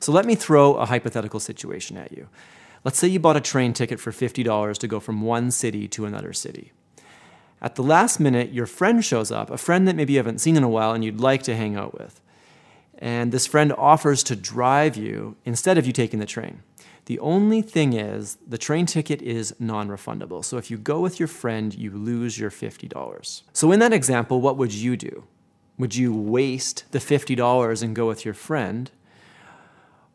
So let me throw a hypothetical situation at you. Let's say you bought a train ticket for $50 to go from one city to another city. At the last minute, your friend shows up, a friend that maybe you haven't seen in a while and you'd like to hang out with. And this friend offers to drive you instead of you taking the train. The only thing is, the train ticket is non refundable. So if you go with your friend, you lose your $50. So in that example, what would you do? Would you waste the $50 and go with your friend?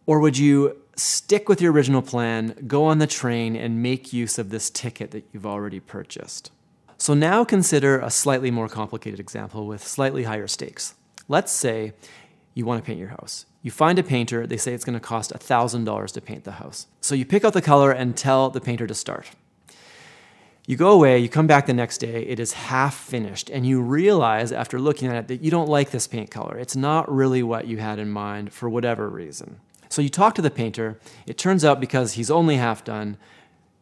Or would you stick with your original plan, go on the train, and make use of this ticket that you've already purchased? So now consider a slightly more complicated example with slightly higher stakes. Let's say you want to paint your house. You find a painter, they say it's going to cost $1,000 to paint the house. So you pick out the color and tell the painter to start. You go away, you come back the next day, it is half finished, and you realize after looking at it that you don't like this paint color. It's not really what you had in mind for whatever reason. So you talk to the painter. It turns out because he's only half done,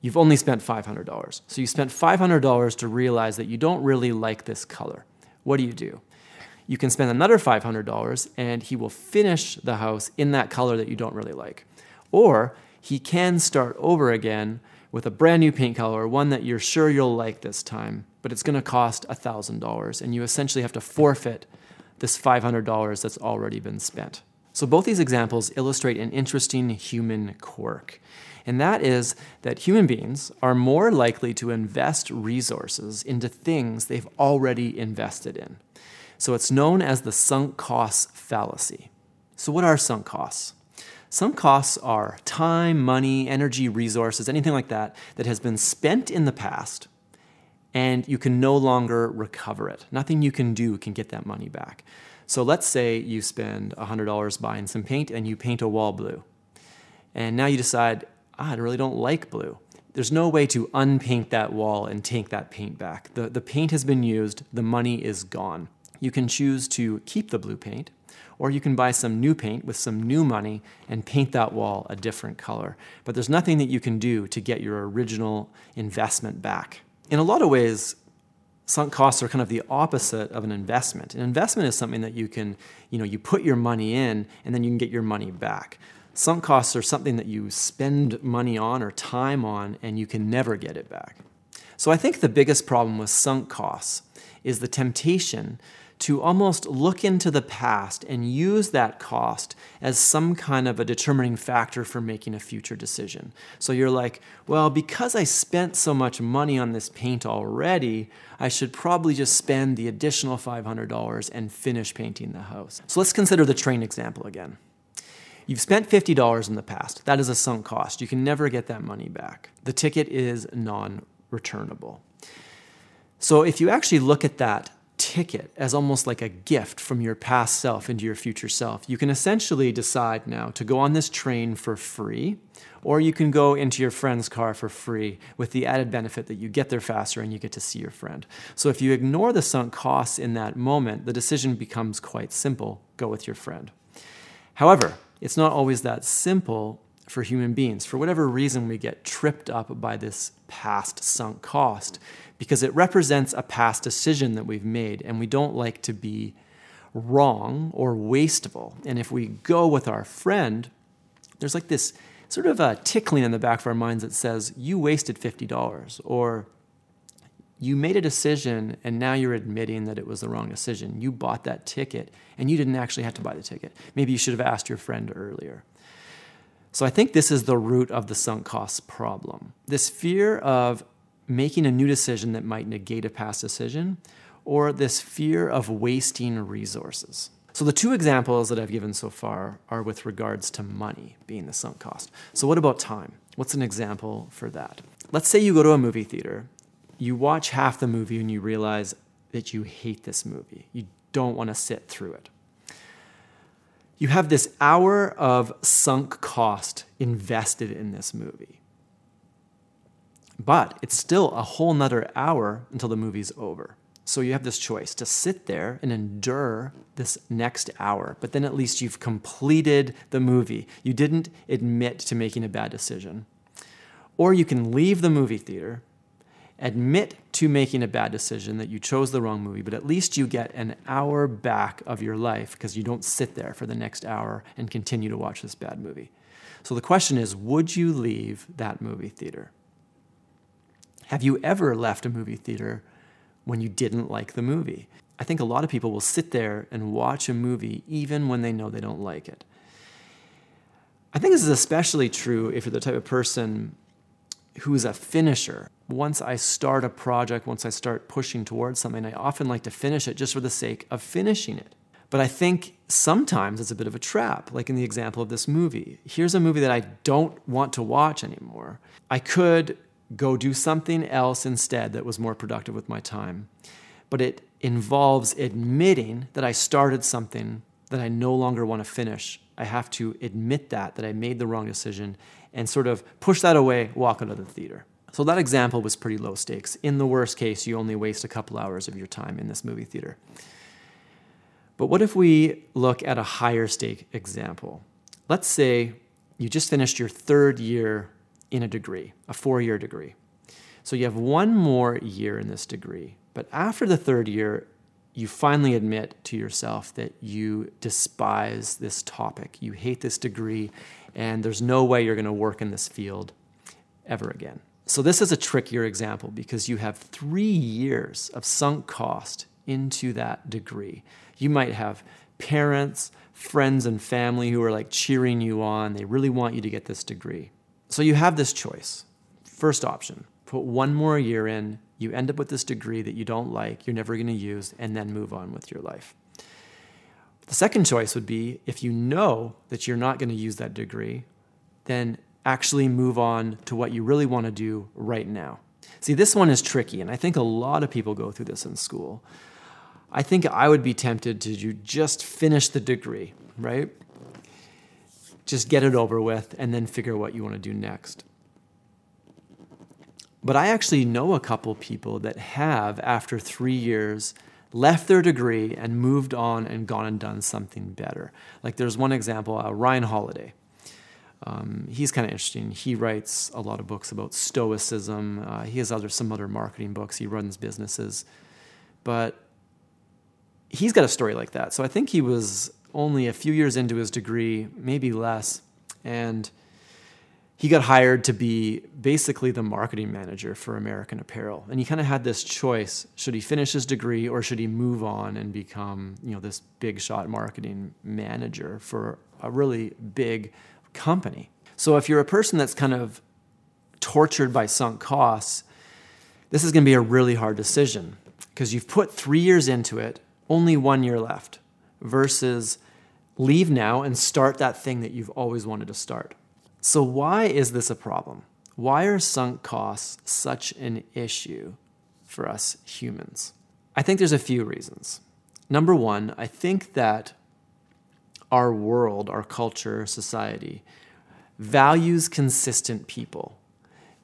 you've only spent $500. So you spent $500 to realize that you don't really like this color. What do you do? You can spend another $500 and he will finish the house in that color that you don't really like. Or he can start over again with a brand new paint color, one that you're sure you'll like this time, but it's to cost $1,000 and you essentially have to forfeit this $500 that's already been spent. So both these examples illustrate an interesting human quirk. And that is that human beings are more likely to invest resources into things they've already invested in. So it's known as the sunk costs fallacy. So, what are sunk costs? Sunk costs are time, money, energy, resources, anything like that that has been spent in the past and you can no longer recover it. Nothing you can do can get that money back. So let's say you spend $100 buying some paint and you paint a wall blue. And now you decide, ah, I really don't like blue. There's no way to unpaint that wall and take that paint back. The, the paint has been used, the money is gone. You can choose to keep the blue paint or you can buy some new paint with some new money and paint that wall a different color. But there's nothing that you can do to get your original investment back. In a lot of ways, sunk costs are kind of the opposite of an investment. An investment is something that you can, you know, you put your money in and then you can get your money back. Sunk costs are something that you spend money on or time on and you can never get it back. So I think the biggest problem with sunk costs is the temptation to almost look into the past and use that cost as some kind of a determining factor for making a future decision. So you're like, well, because I spent so much money on this paint already, I should probably just spend the additional $500 and finish painting the house. So let's consider the train example again. You've spent $50 in the past. That is a sunk cost. You can never get that money back. The ticket is non returnable. So if you actually look at that ticket as almost like a gift from your past self into your future self. You can essentially decide now to go on this train for free, or you can go into your friend's car for free with the added benefit that you get there faster and you get to see your friend. So if you ignore the sunk costs in that moment, the decision becomes quite simple go with your friend. However, it's not always that simple for human beings. For whatever reason, we get tripped up by this past sunk cost because it represents a past decision that we've made, and we don't like to be wrong or wasteful. And if we go with our friend, there's like this sort of a tickling in the back of our minds that says, You wasted $50, or you made a decision and now you're admitting that it was the wrong decision. You bought that ticket and you didn't actually have to buy the ticket. Maybe you should have asked your friend earlier. So I think this is the root of the sunk cost problem. This fear of making a new decision that might negate a past decision, or this fear of wasting resources. So the two examples that I've given so far are with regards to money being the sunk cost. So what about time? What's an example for that? Let's say you go to a movie theater, you watch half the movie and you realize that you hate this movie. You don't want to sit through it you have this hour of sunk cost invested in this movie. But it's still a whole nother hour until the movie's over. So you have this choice to sit there and endure this next hour, but then at least you've completed the movie. You didn't admit to making a bad decision. Or you can leave the movie theater admit to making a bad decision that you chose the wrong movie, but at least you get an hour back of your life because you don't sit there for the next hour and continue to watch this bad movie. So the question is would you leave that movie theater? Have you ever left a movie theater when you didn't like the movie? I think a lot of people will sit there and watch a movie even when they know they don't like it. I think this is especially true if you're the type of person who is a finisher. Once I start a project, once I start pushing towards something, I often like to finish it just for the sake of finishing it. But I think sometimes it's a bit of a trap, like in the example of this movie. Here's a movie that I don't want to watch anymore. I could go do something else instead that was more productive with my time. But it involves admitting that I started something that I no longer want to finish. I have to admit that, that I made the wrong decision, and sort of push that away, walk out of the theater. So that example was pretty low stakes. In the worst case, you only waste a couple hours of your time in this movie theater. But what if we look at a higher stake example? Let's say you just finished your third year in a degree, a four year degree. So you have one more year in this degree. But after the third year, you finally admit to yourself that you despise this topic. You hate this degree, and there's no way you're going to work in this field ever again. So, this is a trickier example because you have three years of sunk cost into that degree. You might have parents, friends, and family who are like cheering you on. They really want you to get this degree. So you have this choice. First option put one more year in, you end up with this degree that you don't like, you're never going to use, and then move on with your life. The second choice would be if you know that you're not going to use that degree, then actually move on to what you really want to do right now. See, this one is tricky, and I think a lot of people go through this in school. I think I would be tempted to just finish the degree, right? Just get it over with and then figure what you want to do next. But I actually know a couple people that have, after three years, left their degree and moved on and gone and done something better. Like there's one example, uh, Ryan Holiday. Um, he's kind of interesting. He writes a lot of books about stoicism. Uh, he has other some other marketing books. He runs businesses, but he's got a story like that. So I think he was only a few years into his degree, maybe less, and he got hired to be basically the marketing manager for American Apparel. And he kind of had this choice: should he finish his degree or should he move on and become, you know, this big shot marketing manager for a really big company? So if you're a person that's kind of tortured by sunk costs, this is going to be a really hard decision because you've put 3 years into it only one year left versus leave now and start that thing that you've always wanted to start. So, why is this a problem? Why are sunk costs such an issue for us humans? I think there's a few reasons. Number one, I think that our world, our culture, society values consistent people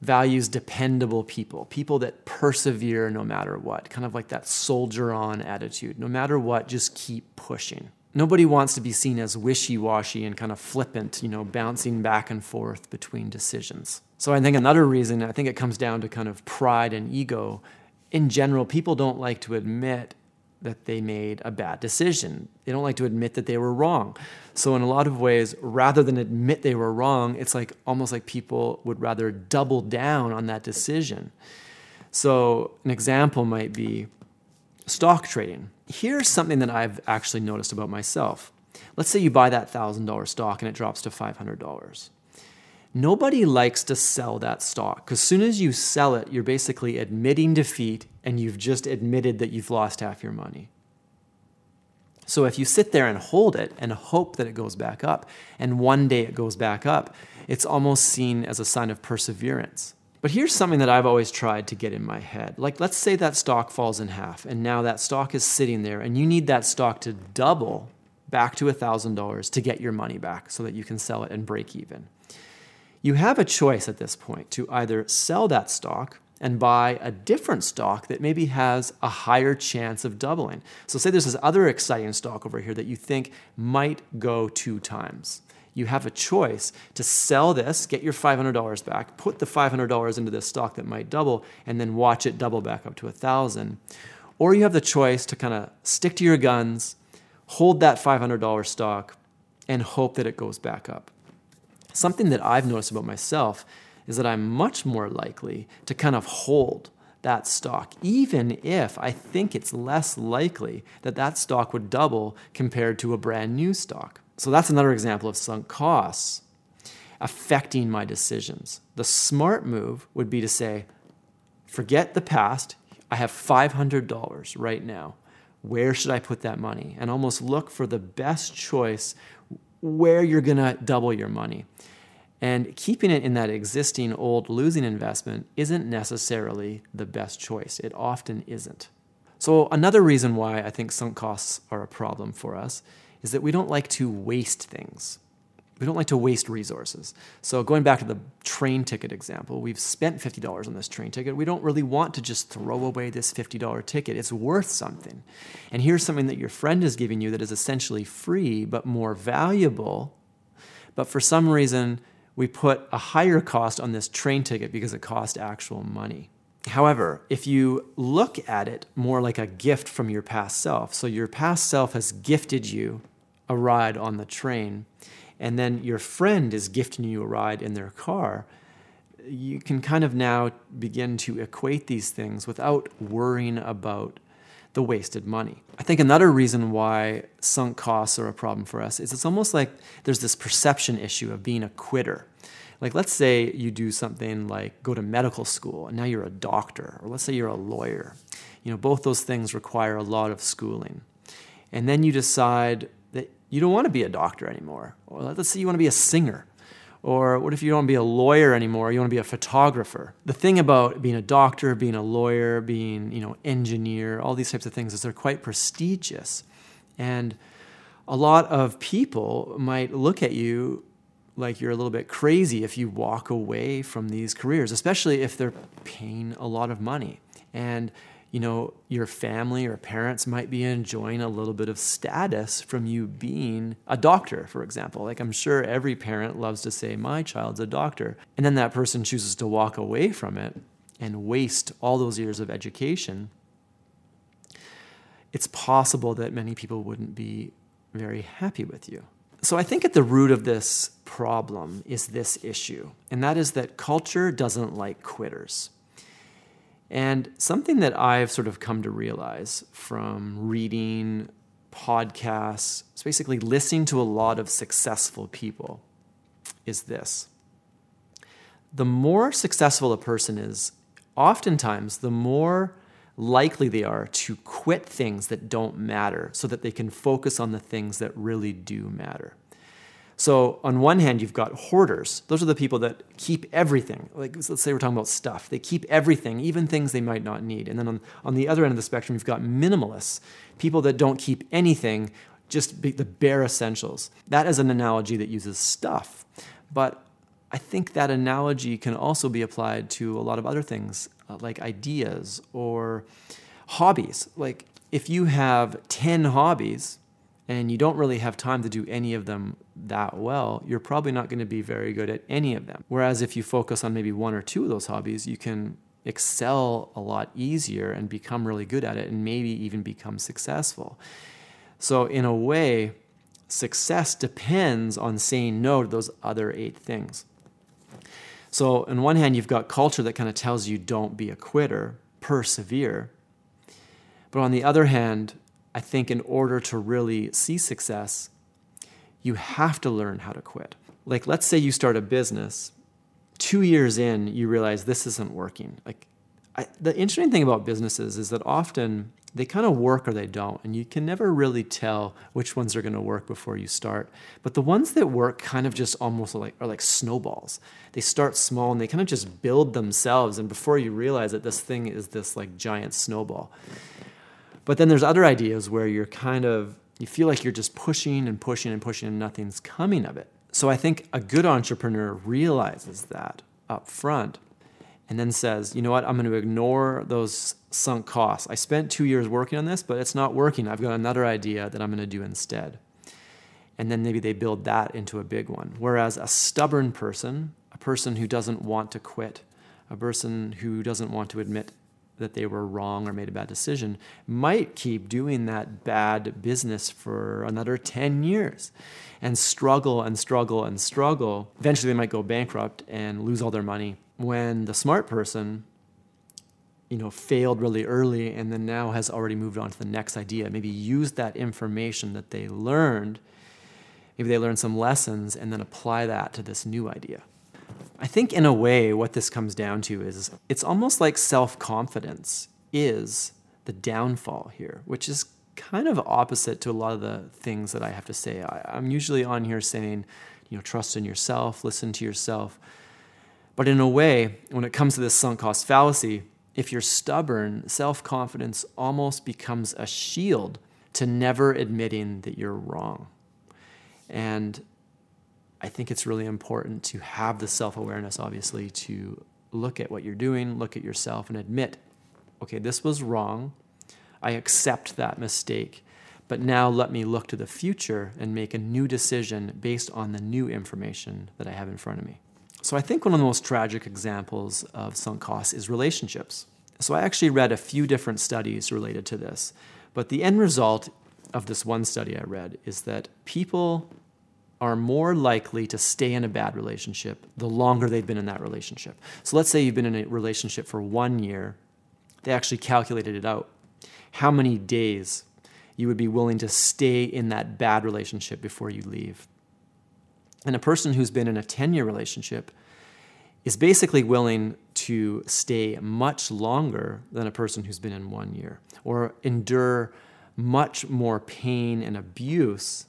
values dependable people, people that persevere no matter what, kind of like that soldier on attitude. No matter what, just keep pushing. Nobody wants to be seen as wishy washy and kind of flippant, you know, bouncing back and forth between decisions. So I think another reason, I think it comes down to kind of pride and ego. In general, people don't like to admit that they made a bad decision. They don't like to admit that they were wrong. So, in a lot of ways, rather than admit they were wrong, it's like almost like people would rather double down on that decision. So, an example might be stock trading. Here's something that I've actually noticed about myself. Let's say you buy that $1,000 stock and it drops to $500. Nobody likes to sell that stock because as soon as you sell it, you're basically admitting defeat and you've just admitted that you've lost half your money. So if you sit there and hold it and hope that it goes back up, and one day it goes back up, it's almost seen as a sign of perseverance. But here's something that I've always tried to get in my head. Like, let's say that stock falls in half, and now that stock is sitting there, and you need that stock to double back to $1,000 to get your money back so that you can sell it and break even. You have a choice at this point to either sell that stock and buy a different stock that maybe has a higher chance of doubling. So, say there's this other exciting stock over here that you think might go two times. You have a choice to sell this, get your $500 back, put the $500 into this stock that might double, and then watch it double back up to a 1000 Or you have the choice to kind of stick to your guns, hold that $500 stock, and hope that it goes back up. Something that I've noticed about myself is that I'm much more likely to kind of hold that stock, even if I think it's less likely that that stock would double compared to a brand new stock. So that's another example of sunk costs affecting my decisions. The smart move would be to say, forget the past. I have $500 right now. Where should I put that money? And almost look for the best choice where you're going to double your money. And keeping it in that existing old losing investment isn't necessarily the best choice. It often isn't. So, another reason why I think sunk costs are a problem for us is that we don't like to waste things. We don't like to waste resources. So, going back to the train ticket example, we've spent $50 on this train ticket. We don't really want to just throw away this $50 ticket. It's worth something. And here's something that your friend is giving you that is essentially free but more valuable. But for some reason, we put a higher cost on this train ticket because it cost actual money. However, if you look at it more like a gift from your past self, so your past self has gifted you a ride on the train, and then your friend is gifting you a ride in their car, you can kind of now begin to equate these things without worrying about the wasted money. I think another reason why sunk costs are a problem for us is it's almost like there's this perception issue of being a quitter. Like, let's say you do something like go to medical school and now you're a doctor, or let's say you're a lawyer. You know, both those things require a lot of schooling. And then you decide that you don't want to be a doctor anymore. Or let's say you want to be a singer or what if you don't want to be a lawyer anymore? You want to be a photographer. The thing about being a doctor, being a lawyer, being, you know, engineer, all these types of things is they're quite prestigious. And a lot of people might look at you like you're a little bit crazy if you walk away from these careers, especially if they're paying a lot of money. And you know, your family or parents might be enjoying a little bit of status from you being a doctor, for example. Like, I'm sure every parent loves to say, My child's a doctor. And then that person chooses to walk away from it and waste all those years of education. It's possible that many people wouldn't be very happy with you. So, I think at the root of this problem is this issue, and that is that culture doesn't like quitters. And something that I've sort of come to realize from reading podcasts, it's basically listening to a lot of successful people, is this. The more successful a person is, oftentimes the more likely they are to quit things that don't matter so that they can focus on the things that really do matter. So on one hand, you've got hoarders. Those are the people that keep everything. Like let's say we're talking about stuff. They keep everything, even things they might not need. And then on, on the other end of the spectrum, you've got minimalists, people that don't keep anything, just the bare essentials. That is an analogy that uses stuff. But I think that analogy can also be applied to a lot of other things, uh, like ideas or hobbies. Like if you have 10 hobbies, and you don't really have time to do any of them that well, you're probably not going to be very good at any of them. Whereas if you focus on maybe one or two of those hobbies, you can excel a lot easier and become really good at it and maybe even become successful. So, in a way, success depends on saying no to those other eight things. So, on one hand, you've got culture that kind of tells you don't be a quitter, persevere. But on the other hand, I think in order to really see success, you have to learn how to quit. Like, let's say you start a business, two years in, you realize this isn't working. Like, I, the interesting thing about businesses is that often they kind of work or they don't, and you can never really tell which ones are going to work before you start. But the ones that work kind of just almost like are like snowballs. They start small and they kind of just build themselves, and before you realize it, this thing is this like giant snowball. But then there's other ideas where you're kind of, you feel like you're just pushing and pushing and pushing and nothing's coming of it. So I think a good entrepreneur realizes that up front and then says, you know what, I'm going to ignore those sunk costs. I spent two years working on this, but it's not working. I've got another idea that I'm going to do instead. and then maybe they build that into a big one. Whereas a stubborn person, a person who doesn't want to quit, a person who doesn't want to admit that they were wrong or made a bad decision, might keep doing that bad business for another 10 years and struggle and struggle and struggle. Eventually, they might go bankrupt and lose all their money. When the smart person, you know, failed really early and then now has already moved on to the next idea, maybe used that information that they learned Maybe they learned some lessons and then apply that to this new idea. I think, in a way, what this comes down to is it's almost like self confidence is the downfall here, which is kind of opposite to a lot of the things that I have to say. I, am usually on here saying, you know, trust in yourself, listen to yourself. But in a way, when it comes to this sunk cost fallacy, if you're stubborn, self confidence almost becomes a shield to never admitting that you're wrong. And I think it's really important to have the self awareness, obviously, to look at what you're doing, look at yourself, and admit, okay, this was wrong. I accept that mistake. But now let me look to the future and make a new decision based on the new information that I have in front of me. So I think one of the most tragic examples of sunk costs is relationships. So I actually read a few different studies related to this, but the end result of this one study I read is that people are more likely to stay in a bad relationship the longer they've been in that relationship. So let's say you've been in a relationship for one year, they actually calculated it out. How many days you would be willing to stay in that bad relationship before you leave. And a person who's been in a 10 year relationship is basically willing to stay much longer than a person who's been in one year or endure much more pain and abuse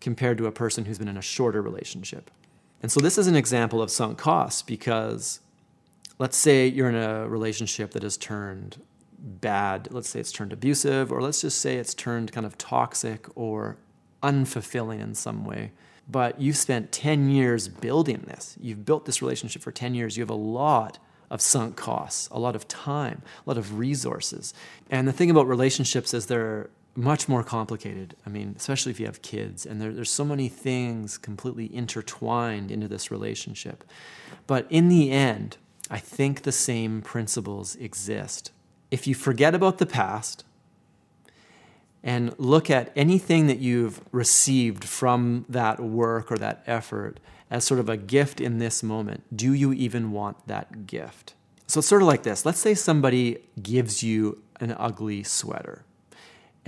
compared to a person who's been in a shorter relationship. And so this is an example of sunk costs because let's say you're in a relationship that has turned bad, let's say it's turned abusive, or let's just say it's turned kind of toxic or unfulfilling in some way. But you've spent 10 years building this. You've built this relationship for 10 years. You have a lot of sunk costs, a lot of time, a lot of resources. And the thing about relationships is they're much more complicated. I mean, especially if you have kids, and there, there's so many things completely intertwined into this relationship. But in the end, I think the same principles exist. If you forget about the past and look at anything that you've received from that work or that effort as sort of a gift in this moment, do you even want that gift? So it's sort of like this. Let's say somebody gives you an ugly sweater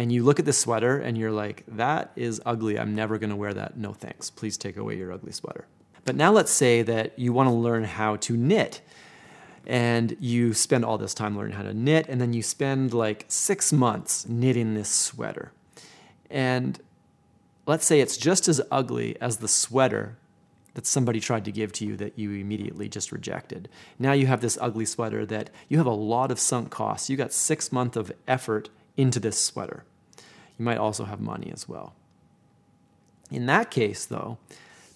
and you look at the sweater and you're like, that is ugly. I'm never going to wear that. No thanks. Please take away your ugly sweater. But now let's say that you want to learn how to knit and you spend all this time learning how to knit and then you spend like six months knitting this sweater. And let's say it's just as ugly as the sweater that somebody tried to give to you that you immediately just rejected. Now you have this ugly sweater that you have a lot of sunk costs. You got six months of effort into this sweater. You might also have money as well. In that case, though,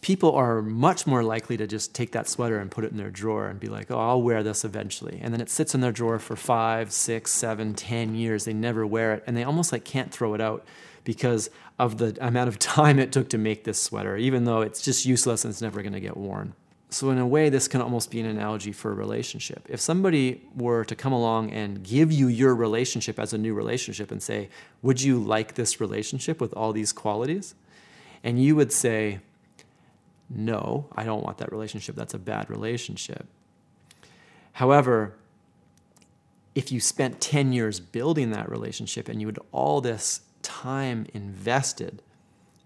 people are much more likely to just take that sweater and put it in their drawer and be like, oh, I'll wear this eventually. And then it sits in their drawer for five, six, seven, ten years. They never wear it. And they almost like can't throw it out because of the amount of time it took to make this sweater, even though it's just useless and it's never going to get worn. So, in a way, this can almost be an analogy for a relationship. If somebody were to come along and give you your relationship as a new relationship and say, Would you like this relationship with all these qualities? And you would say, No, I don't want that relationship. That's a bad relationship. However, if you spent 10 years building that relationship and you had all this time invested,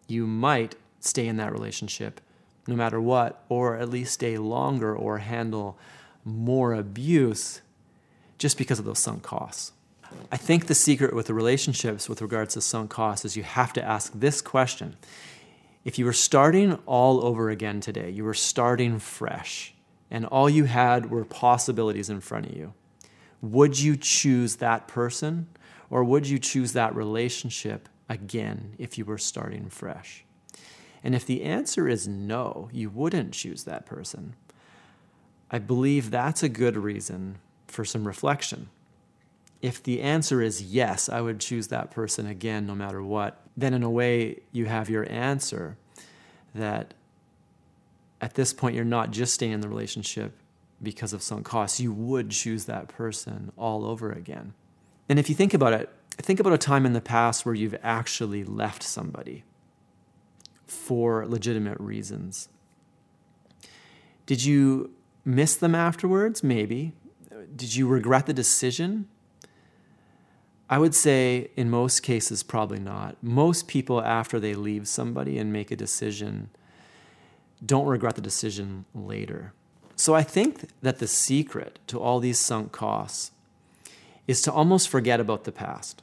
you might stay in that relationship no matter what, or at least stay longer or handle more abuse just because of those sunk costs. I think the secret with the relationships with regards to sunk costs is you have to ask this question. If you were starting all over again today, you were starting fresh, and all you had were possibilities in front of you, would you choose that person or would you choose that relationship again if you were starting fresh? And if the answer is no, you wouldn't choose that person, I believe that's a good reason for some reflection. If the answer is yes, I would choose that person again no matter what, then in a way you have your answer. that at this point you're not just staying in the relationship because of sunk costs. You would choose that person all over again. And if you think about it, think about a time in the past where you've actually left somebody for legitimate reasons. Did you miss them afterwards? Maybe. Did you regret the decision? I would say in most cases, probably not. Most people, after they leave somebody and make a decision, don't regret the decision later. So I think that the secret to all these sunk costs is to almost forget about the past.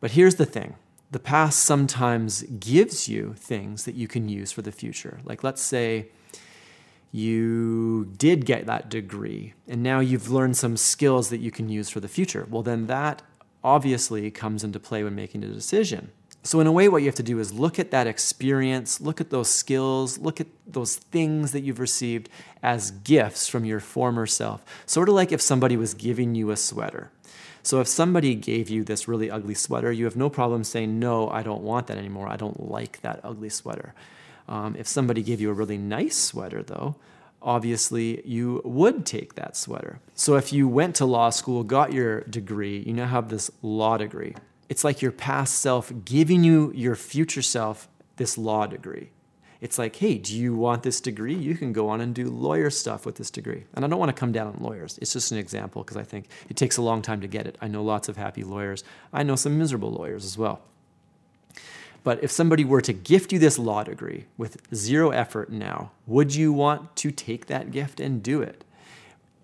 But here's the thing the past sometimes gives you things that you can use for the future. Like, let's say you did get that degree and now you've learned some skills that you can use for the future. Well, then that obviously comes into play when making a decision. So, in a way, what you have to do is look at that experience, look at those skills, look at those things that you've received as gifts from your former self. Sort of like if somebody was giving you a sweater. So if somebody gave you this really ugly sweater, you have no problem saying, No, I don't want that anymore. I don't like that ugly sweater. Um, if somebody gave you a really nice sweater, though, obviously you would take that sweater. So if you went to law school, got your degree, you now have this law degree. It's like your past self giving you your future self this law degree. It's like, hey, do you want this degree? You can go on and do lawyer stuff with this degree. And I don't want to come down on lawyers. It's just an example because I think it takes a long time to get it. I know lots of happy lawyers. I know some miserable lawyers as well. But if somebody were to gift you this law degree with zero effort now, would you want to take that gift and do it?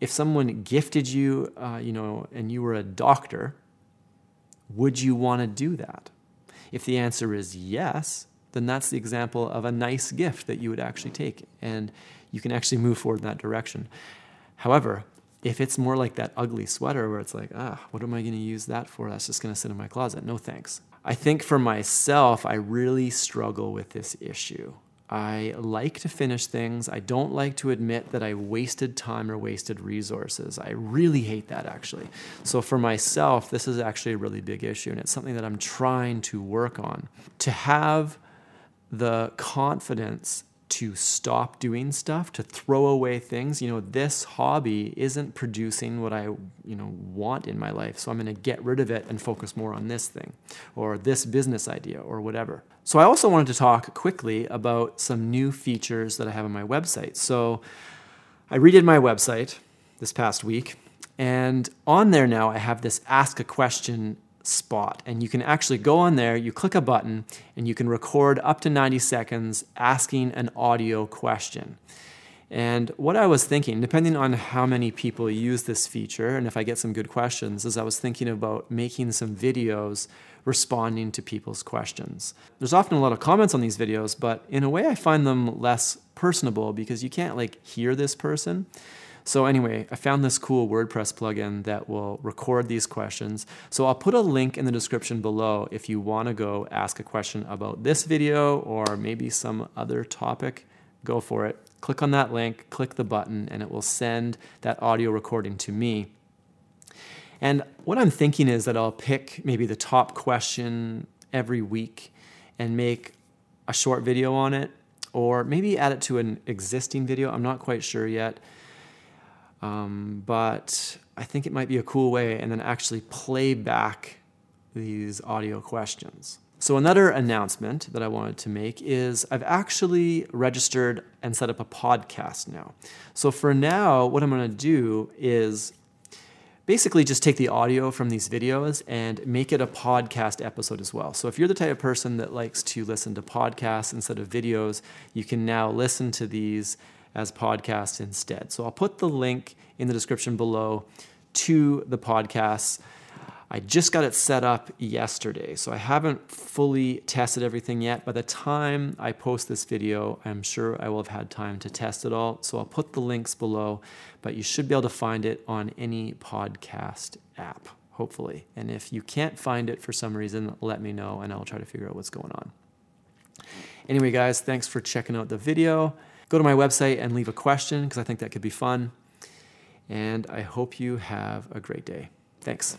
If someone gifted you, uh, you know, and you were a doctor, would you want to do that? If the answer is yes, then that's the example of a nice gift that you would actually take. And you can actually move forward in that direction. However, if it's more like that ugly sweater where it's like, ah, what am I going to use that for? That's just going to sit in my closet. No thanks. I think for myself, I really struggle with this issue. I like to finish things. I don't like to admit that I wasted time or wasted resources. I really hate that actually. So for myself, this is actually a really big issue and it's something that I'm trying to work on. To have the confidence to stop doing stuff, to throw away things. You know, this hobby isn't producing what I, you know, want in my life. So I'm going to get rid of it and focus more on this thing or this business idea or whatever. So I also wanted to talk quickly about some new features that I have on my website. So I redid my website this past week and on there now I have this ask a question spot. And you can actually go on there, you click a button, and you can record up to 90 seconds asking an audio question. And what I was thinking, depending on how many people use this feature, and if I get some good questions, is I was thinking about making some videos responding to people's questions. There's often a lot of comments on these videos, but in a way I find them less personable because you can't like hear this person. So anyway, I found this cool WordPress plugin that will record these questions. So I'll put a link in the description below if you want to go ask a question about this video or maybe some other topic, go for it. Click on that link, click the button, and it will send that audio recording to me. And what I'm thinking is that I'll pick maybe the top question every week and make a short video on it, or maybe add it to an existing video. I'm not quite sure yet. Um, but I think it might be a cool way and then actually play back these audio questions. So, another announcement that I wanted to make is I've actually registered and set up a podcast now. So, for now, what I'm going to do is basically just take the audio from these videos and make it a podcast episode as well. So, if you're the type of person that likes to listen to podcasts instead of videos, you can now listen to these as podcasts instead. So I'll put the link in the description below to the podcasts. I just got it set up yesterday, so I haven't fully tested everything yet. By the time I post this video, I'm sure I will have had time to test it all. So I'll put the links below, but you should be able to find it on any podcast app, hopefully. And if you can't find it for some reason, let me know and I'll try to figure out what's going on. Anyway, guys, thanks for checking out the video go to my website and leave a question because I think that could be fun. And I hope you have a great day. Thanks.